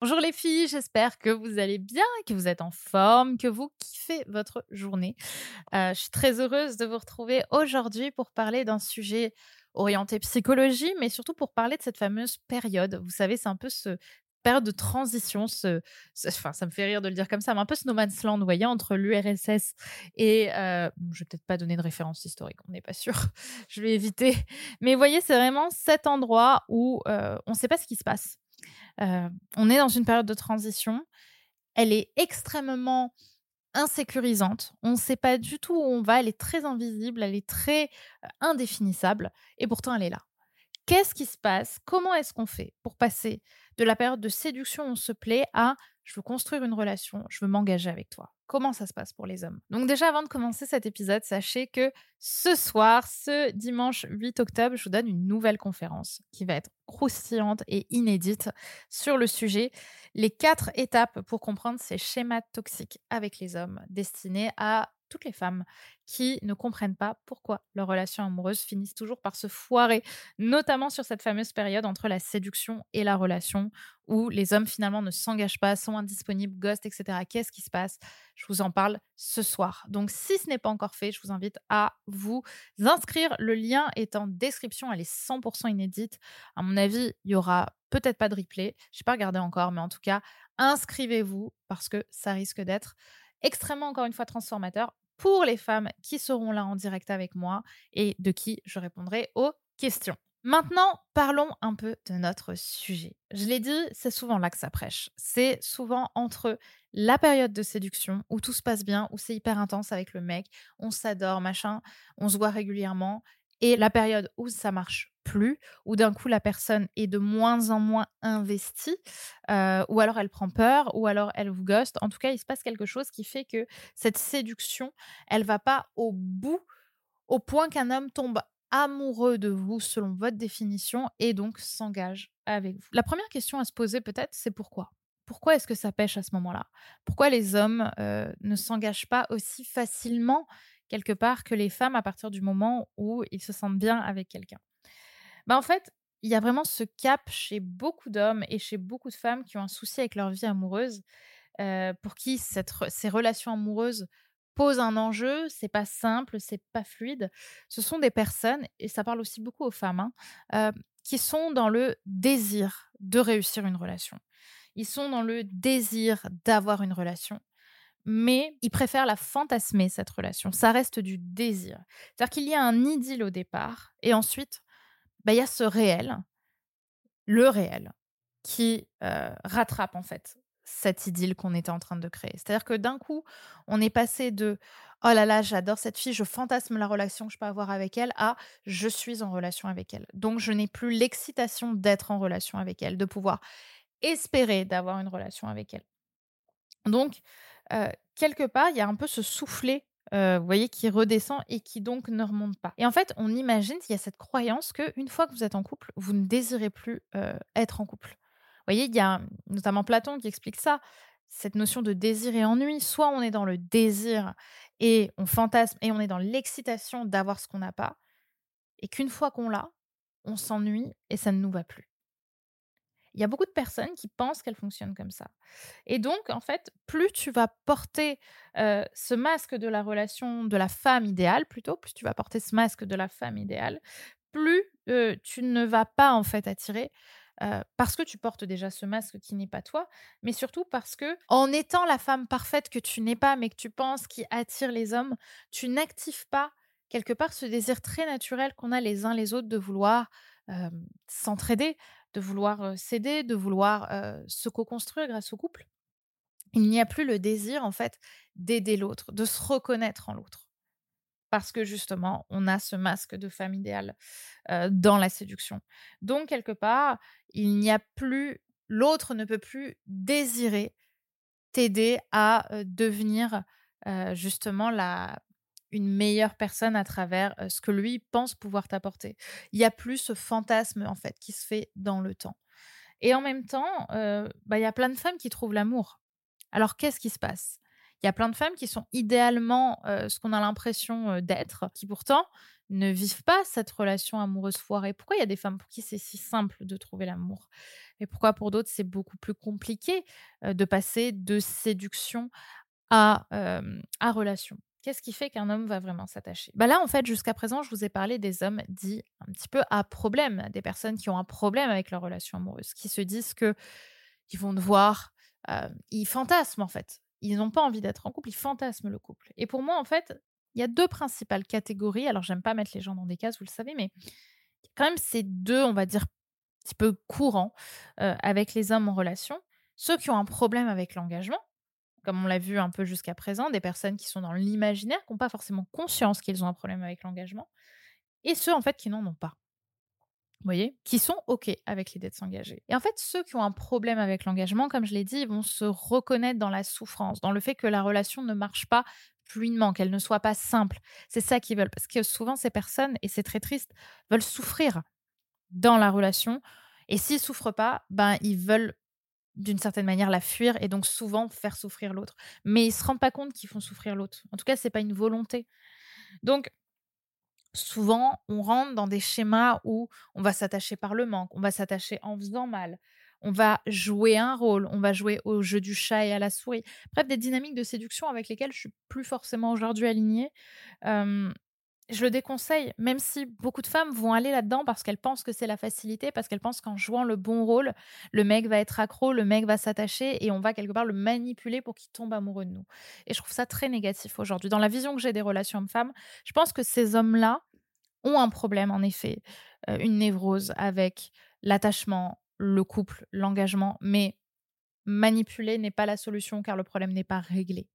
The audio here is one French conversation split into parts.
Bonjour les filles, j'espère que vous allez bien, que vous êtes en forme, que vous kiffez votre journée. Euh, je suis très heureuse de vous retrouver aujourd'hui pour parler d'un sujet orienté psychologie, mais surtout pour parler de cette fameuse période. Vous savez, c'est un peu ce période de transition, ce, enfin, ça me fait rire de le dire comme ça, mais un peu ce no man's land, vous voyez, entre l'URSS et, euh, je vais peut-être pas donner de référence historique, on n'est pas sûr, je vais éviter. Mais vous voyez, c'est vraiment cet endroit où euh, on ne sait pas ce qui se passe. Euh, on est dans une période de transition. Elle est extrêmement insécurisante. On ne sait pas du tout où on va. Elle est très invisible. Elle est très euh, indéfinissable. Et pourtant, elle est là. Qu'est-ce qui se passe? Comment est-ce qu'on fait pour passer de la période de séduction où on se plaît à je veux construire une relation, je veux m'engager avec toi? Comment ça se passe pour les hommes? Donc déjà, avant de commencer cet épisode, sachez que ce soir, ce dimanche 8 octobre, je vous donne une nouvelle conférence qui va être croustillante et inédite sur le sujet. Les quatre étapes pour comprendre ces schémas toxiques avec les hommes destinés à toutes les femmes qui ne comprennent pas pourquoi leurs relations amoureuses finissent toujours par se foirer, notamment sur cette fameuse période entre la séduction et la relation où les hommes finalement ne s'engagent pas, sont indisponibles, ghost, etc. Qu'est-ce qui se passe? Je vous en parle ce soir. Donc si ce n'est pas encore fait, je vous invite à vous inscrire. Le lien est en description, elle est 100% inédite. À mon avis, il y aura peut-être pas de replay. Je n'ai pas regardé encore, mais en tout cas, inscrivez-vous parce que ça risque d'être extrêmement, encore une fois, transformateur pour les femmes qui seront là en direct avec moi et de qui je répondrai aux questions. Maintenant, parlons un peu de notre sujet. Je l'ai dit, c'est souvent là que ça prêche. C'est souvent entre la période de séduction où tout se passe bien, où c'est hyper intense avec le mec, on s'adore, machin, on se voit régulièrement, et la période où ça marche plus, où d'un coup la personne est de moins en moins investie, ou alors elle prend peur, ou alors elle vous ghost. En tout cas, il se passe quelque chose qui fait que cette séduction, elle va pas au bout, au point qu'un homme tombe amoureux de vous selon votre définition et donc s'engage avec vous. La première question à se poser peut-être, c'est pourquoi? Pourquoi est-ce que ça pêche à ce moment-là? Pourquoi les hommes ne s'engagent pas aussi facilement quelque part que les femmes à partir du moment où ils se sentent bien avec quelqu'un? Bah, En fait, il y a vraiment ce cap chez beaucoup d'hommes et chez beaucoup de femmes qui ont un souci avec leur vie amoureuse, pour qui ces relations amoureuses posent un enjeu, c'est pas simple, c'est pas fluide. Ce sont des personnes, et ça parle aussi beaucoup aux femmes, hein, euh, qui sont dans le désir de réussir une relation. Ils sont dans le désir d'avoir une relation mais ils préfèrent la fantasmer, cette relation. Ça reste du désir. C'est-à-dire qu'il y a un idylle au départ, et ensuite, bah, y a ce réel, le réel, qui rattrape en fait cette idylle qu'on était en train de créer. C'est-à-dire que d'un coup, on est passé de oh là là, j'adore cette fille, je fantasme la relation que je peux avoir avec elle, à je suis en relation avec elle. Donc je n'ai plus l'excitation d'être en relation avec elle, de pouvoir espérer d'avoir une relation avec elle. Donc, quelque part, il y a un peu ce soufflet, heu, vous voyez, qui redescend et qui donc ne remonte pas. Et en fait, on imagine qu'il y a cette croyance qu'une fois que vous êtes en couple, vous ne désirez plus, heu, être en couple. Vous voyez, il y a notamment Platon qui explique ça, cette notion de désir et ennui. Soit on est dans le désir et on fantasme et on est dans l'excitation d'avoir ce qu'on n'a pas et qu'une fois qu'on l'a, on s'ennuie et ça ne nous va plus. Il y a beaucoup de personnes qui pensent qu'elles fonctionnent comme ça. Et donc, en fait, plus tu vas porter ce masque de la relation de la femme idéale, plutôt, plus tu vas porter ce masque de la femme idéale, plus tu ne vas pas en fait attirer. parce que tu portes déjà ce masque qui n'est pas toi, mais surtout parce que en étant la femme parfaite que tu n'es pas, mais que tu penses qui attire les hommes, tu n'actives pas quelque part ce désir très naturel qu'on a les uns les autres de vouloir s'entraider, de vouloir s'aider, de vouloir se co-construire grâce au couple. Il n'y a plus le désir, en fait, d'aider l'autre, de se reconnaître en l'autre. Parce que justement, on a ce masque de femme idéale dans la séduction. Donc, quelque part, il n'y a plus, l'autre ne peut plus désirer t'aider à devenir justement la, une meilleure personne à travers ce que lui pense pouvoir t'apporter. Il y a plus ce fantasme en fait qui se fait dans le temps. Et en même temps, bah, il y a plein de femmes qui trouvent l'amour. Alors qu'est-ce qui se passe? Il y a plein de femmes qui sont idéalement ce qu'on a l'impression d'être, qui pourtant ne vivent pas cette relation amoureuse foirée Pourquoi il y a des femmes pour qui c'est si simple de trouver l'amour? Et pourquoi pour d'autres c'est beaucoup plus compliqué de passer de séduction à, à relation? Qu'est-ce qui fait qu'un homme va vraiment s'attacher? Bah Là, en fait, jusqu'à présent, je vous ai parlé des hommes dits un petit peu à problème, des personnes qui ont un problème avec leur relation amoureuse, qui se disent que ils vont devoir, ils fantasment en fait. Ils n'ont pas envie d'être en couple, ils fantasment le couple. Et pour moi, en fait, il y a deux principales catégories. Alors, j'aime pas mettre les gens dans des cases, vous le savez, mais quand même ces deux, on va dire, un petit peu courants avec les hommes en relation. Ceux qui ont un problème avec l'engagement, comme on l'a vu un peu jusqu'à présent, des personnes qui sont dans l'imaginaire, qui n'ont pas forcément conscience qu'ils ont un problème avec l'engagement, et ceux en fait qui n'en ont pas. Vous voyez? Qui sont OK avec l'idée de s'engager. Et en fait, ceux qui ont un problème avec l'engagement, comme je l'ai dit, ils vont se reconnaître dans la souffrance, dans le fait que la relation ne marche pas fluidement, qu'elle ne soit pas simple. C'est ça qu'ils veulent. Parce que souvent, ces personnes, et c'est très triste, veulent souffrir dans la relation. Et s'ils souffrent pas, ben, ils veulent d'une certaine manière la fuir et donc souvent faire souffrir l'autre. Mais ils se rendent pas compte qu'ils font souffrir l'autre. En tout cas, c'est pas une volonté. Donc souvent, on rentre dans des schémas où on va s'attacher par le manque, on va s'attacher en faisant mal, on va jouer un rôle, on va jouer au jeu du chat et à la souris. Bref, des dynamiques de séduction avec lesquelles je suis plus forcément aujourd'hui alignée je le déconseille, même si beaucoup de femmes vont aller là-dedans parce qu'elles pensent que c'est la facilité, parce qu'elles pensent qu'en jouant le bon rôle, le mec va être accro, le mec va s'attacher et on va quelque part le manipuler pour qu'il tombe amoureux de nous. Et je trouve ça très négatif aujourd'hui. Dans la vision que j'ai des relations hommes-femmes, je pense que ces hommes-là ont un problème, en effet, euh, une névrose avec l'attachement, le couple, l'engagement, mais manipuler n'est pas la solution car le problème n'est pas réglé.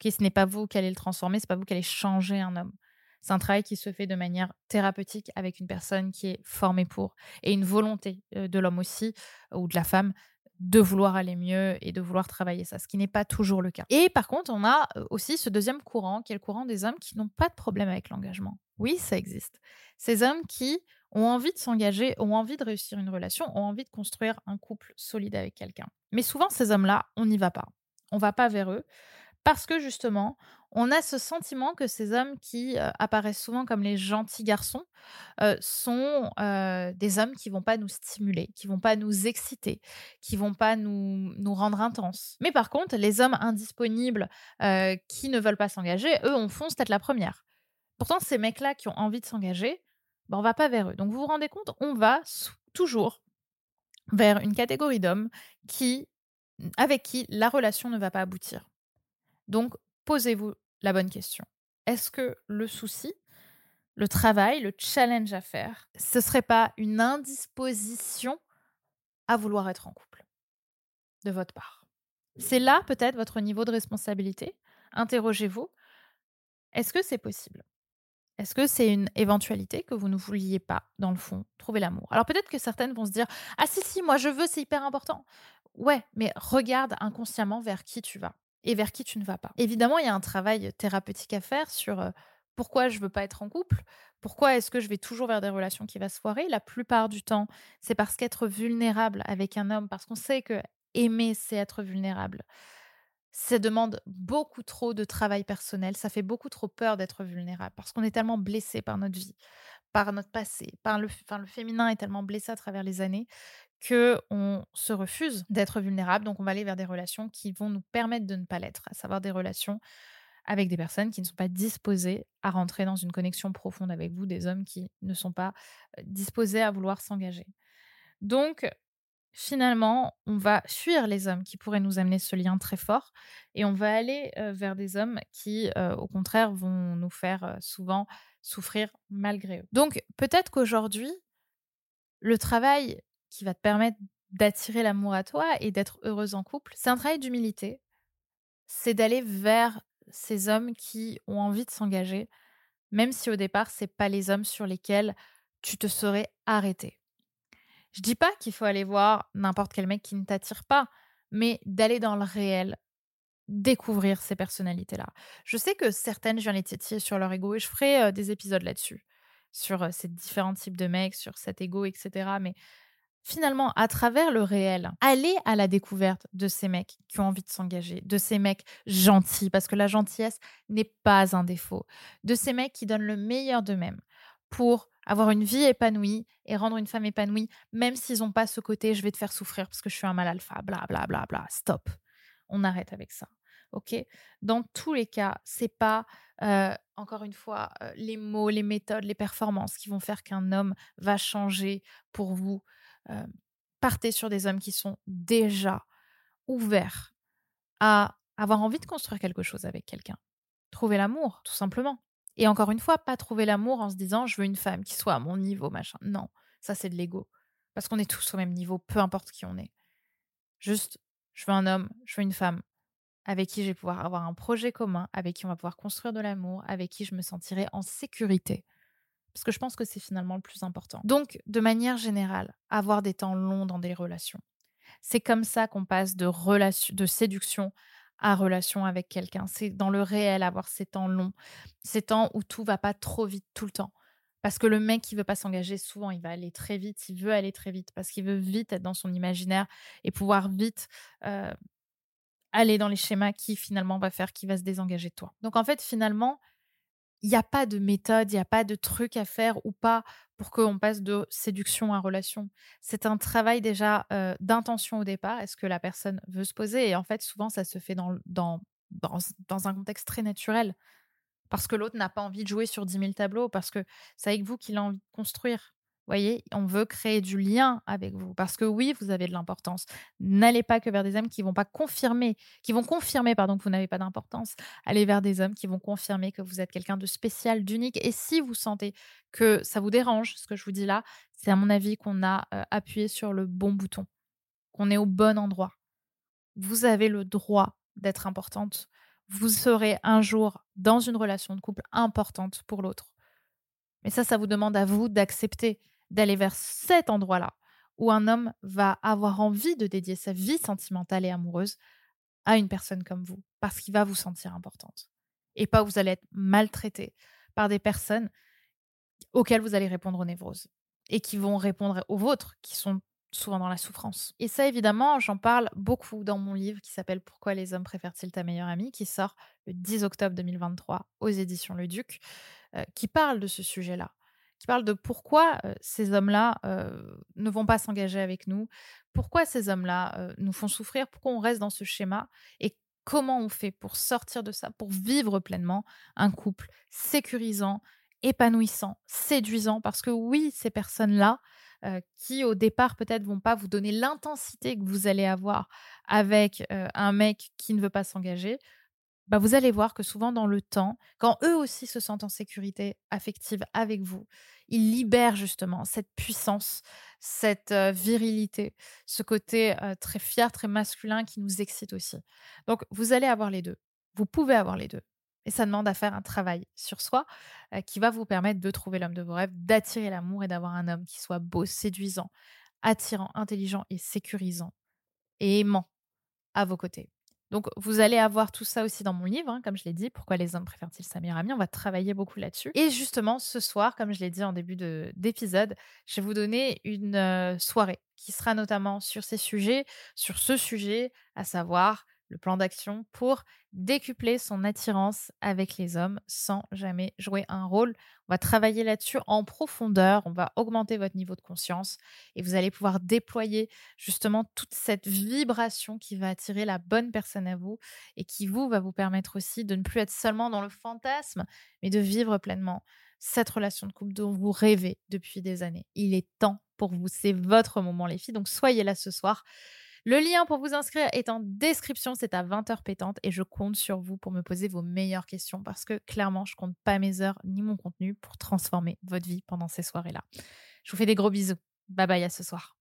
Okay, ce n'est pas vous qui allez le transformer, c'est pas vous qui allez changer un homme. C'est un travail qui se fait de manière thérapeutique avec une personne qui est formée pour et une volonté de l'homme aussi ou de la femme de vouloir aller mieux et de vouloir travailler ça, ce qui n'est pas toujours le cas. Et par contre, on a aussi ce deuxième courant, qui est le courant des hommes qui n'ont pas de problème avec l'engagement. Oui, ça existe. Ces hommes qui ont envie de s'engager, ont envie de réussir une relation, ont envie de construire un couple solide avec quelqu'un. Mais souvent, ces hommes-là, on n'y va pas. On va pas vers eux parce que justement, on a ce sentiment que ces hommes qui apparaissent souvent comme les gentils garçons sont des hommes qui vont pas nous stimuler, qui vont pas nous exciter, qui vont pas nous, rendre intenses. Mais par contre, les hommes indisponibles qui ne veulent pas s'engager, eux, on fonce peut-être la première. Pourtant, ces mecs-là qui ont envie de s'engager, ben, on va pas vers eux. Donc vous vous rendez compte, on va toujours vers une catégorie d'hommes qui, avec qui la relation ne va pas aboutir. Donc, posez-vous la bonne question. Est-ce que le souci, le travail, le challenge à faire, ce serait pas une indisposition à vouloir être en couple? De votre part C'est là peut-être votre niveau de responsabilité. Interrogez-vous. Est-ce que c'est possible? Est-ce que c'est une éventualité que vous ne vouliez pas, dans le fond, trouver l'amour? Alors peut-être que certaines vont se dire Ah si, si, moi je veux, c'est hyper important. Ouais, mais regarde inconsciemment vers qui tu vas et vers qui tu ne vas pas. Évidemment, il y a un travail thérapeutique à faire sur pourquoi je veux pas être en couple, pourquoi est-ce que je vais toujours vers des relations qui vont se foirer. La plupart du temps, c'est parce qu'être vulnérable avec un homme, parce qu'on sait que aimer, c'est être vulnérable. Ça demande beaucoup trop de travail personnel, ça fait beaucoup trop peur d'être vulnérable, parce qu'on est tellement blessé par notre vie, par notre passé, par le, le féminin est tellement blessé à travers les années que on se refuse d'être vulnérable. Donc, on va aller vers des relations qui vont nous permettre de ne pas l'être, à savoir des relations avec des personnes qui ne sont pas disposées à rentrer dans une connexion profonde avec vous, des hommes qui ne sont pas disposés à vouloir s'engager. Donc, finalement, on va fuir les hommes qui pourraient nous amener ce lien très fort et on va aller vers des hommes qui, au contraire, vont nous faire souvent souffrir malgré eux. Donc, peut-être qu'aujourd'hui, le travail qui va te permettre d'attirer l'amour à toi et d'être heureuse en couple, c'est un travail d'humilité. C'est d'aller vers ces hommes qui ont envie de s'engager, même si au départ, c'est pas les hommes sur lesquels tu te serais arrêté. Je dis pas qu'il faut aller voir n'importe quel mec qui ne t'attire pas, mais d'aller dans le réel, découvrir ces personnalités-là. Je sais que certaines, je viens les titiller sur leur ego et je ferai des épisodes là-dessus, sur ces différents types de mecs, sur cet ego, etc. Mais finalement, à travers le réel, aller à la découverte de ces mecs qui ont envie de s'engager, de ces mecs gentils, parce que la gentillesse n'est pas un défaut, de ces mecs qui donnent le meilleur d'eux-mêmes pour avoir une vie épanouie et rendre une femme épanouie, même s'ils n'ont pas ce côté je vais te faire souffrir parce que je suis un mal alpha, bla bla bla bla. Stop. On arrête avec ça. Ok? Dans tous les cas, c'est pas euh, encore une fois euh, les mots, les méthodes, les performances qui vont faire qu'un homme va changer pour vous. Euh, partez sur des hommes qui sont déjà ouverts à avoir envie de construire quelque chose avec quelqu'un. Trouver l'amour, tout simplement. Et encore une fois, pas trouver l'amour en se disant je veux une femme qui soit à mon niveau, machin. Non, ça c'est de l'ego. Parce qu'on est tous au même niveau, peu importe qui on est. Juste, je veux un homme, je veux une femme avec qui je vais pouvoir avoir un projet commun, avec qui on va pouvoir construire de l'amour, avec qui je me sentirai en sécurité. Parce que je pense que c'est finalement le plus important. Donc, de manière générale, avoir des temps longs dans des relations. C'est comme ça qu'on passe de, relation, de séduction à relation avec quelqu'un. C'est dans le réel avoir ces temps longs, ces temps où tout va pas trop vite tout le temps. Parce que le mec qui veut pas s'engager, souvent, il va aller très vite, il veut aller très vite, parce qu'il veut vite être dans son imaginaire et pouvoir vite euh, aller dans les schémas qui finalement va faire qu'il va se désengager de toi. Donc en fait, finalement, il n'y a pas de méthode, il n'y a pas de truc à faire ou pas pour qu'on passe de séduction à relation. C'est un travail déjà d'intention au départ. Est-ce que la personne veut se poser Et en fait, souvent, ça se fait dans, dans un contexte très naturel. Parce que l'autre n'a pas envie de jouer sur 10 000 tableaux, parce que c'est avec vous qu'il a envie de construire voyez, on veut créer du lien avec vous parce que oui, vous avez de l'importance. N'allez pas que vers des hommes qui vont confirmer, qui vont confirmer pardon que vous n'avez pas d'importance. Allez vers des hommes qui vont confirmer que vous êtes quelqu'un de spécial, d'unique. Et si vous sentez que ça vous dérange, ce que je vous dis là, c'est à mon avis qu'on a euh, appuyé sur le bon bouton, qu'on est au bon endroit. Vous avez le droit d'être importante. Vous serez un jour dans une relation de couple importante pour l'autre. Mais ça, ça vous demande à vous d'accepter d'aller vers cet endroit-là où un homme va avoir envie de dédier sa vie sentimentale et amoureuse à une personne comme vous, parce qu'il va vous sentir importante. Et pas vous allez être maltraité par des personnes auxquelles vous allez répondre aux névroses et qui vont répondre aux vôtres, qui sont souvent dans la souffrance. Et ça, évidemment, j'en parle beaucoup dans mon livre qui s'appelle Pourquoi les hommes préfèrent-ils ta meilleure amie, qui sort le 10 octobre 2023 aux éditions Le Duc, euh, qui parle de ce sujet-là parle de pourquoi ces hommes-là ne vont pas s'engager avec nous, pourquoi ces hommes-là nous font souffrir, pourquoi on reste dans ce schéma? Et comment on fait pour sortir de ça, pour vivre pleinement un couple sécurisant, épanouissant, séduisant, parce que oui, ces personnes-là, qui au départ peut-être vont pas vous donner l'intensité que vous allez avoir avec un mec qui ne veut pas s'engager, bah, vous allez voir que souvent dans le temps, quand eux aussi se sentent en sécurité affective avec vous, ils libèrent justement cette puissance, cette virilité, ce côté très fier, très masculin qui nous excite aussi. Donc vous allez avoir les deux. Vous pouvez avoir les deux. Et ça demande à faire un travail sur soi qui va vous permettre de trouver l'homme de vos rêves, d'attirer l'amour et d'avoir un homme qui soit beau, séduisant, attirant, intelligent et sécurisant et aimant à vos côtés. Donc, vous allez avoir tout ça aussi dans mon livre, hein, comme je l'ai dit, Pourquoi les hommes préfèrent-ils sa meilleure amie? On va travailler beaucoup là-dessus. Et justement, ce soir, comme je l'ai dit en début d'épisode, je vais vous donner une euh, soirée qui sera notamment sur ces sujets, sur ce sujet, à savoir le plan d'action pour décupler son attirance avec les hommes sans jamais jouer un rôle. On va travailler là-dessus en profondeur, on va augmenter votre niveau de conscience et vous allez pouvoir déployer justement toute cette vibration qui va attirer la bonne personne à vous et qui vous va vous permettre aussi de ne plus être seulement dans le fantasme, mais de vivre pleinement cette relation de couple dont vous rêvez depuis des années. Il est temps pour vous, c'est votre moment les filles, donc soyez là ce soir. Le lien pour vous inscrire est en description, c'est à 20h pétante et je compte sur vous pour me poser vos meilleures questions parce que clairement, je compte pas mes heures ni mon contenu pour transformer votre vie pendant ces soirées-là. Je vous fais des gros bisous. Bye bye à ce soir.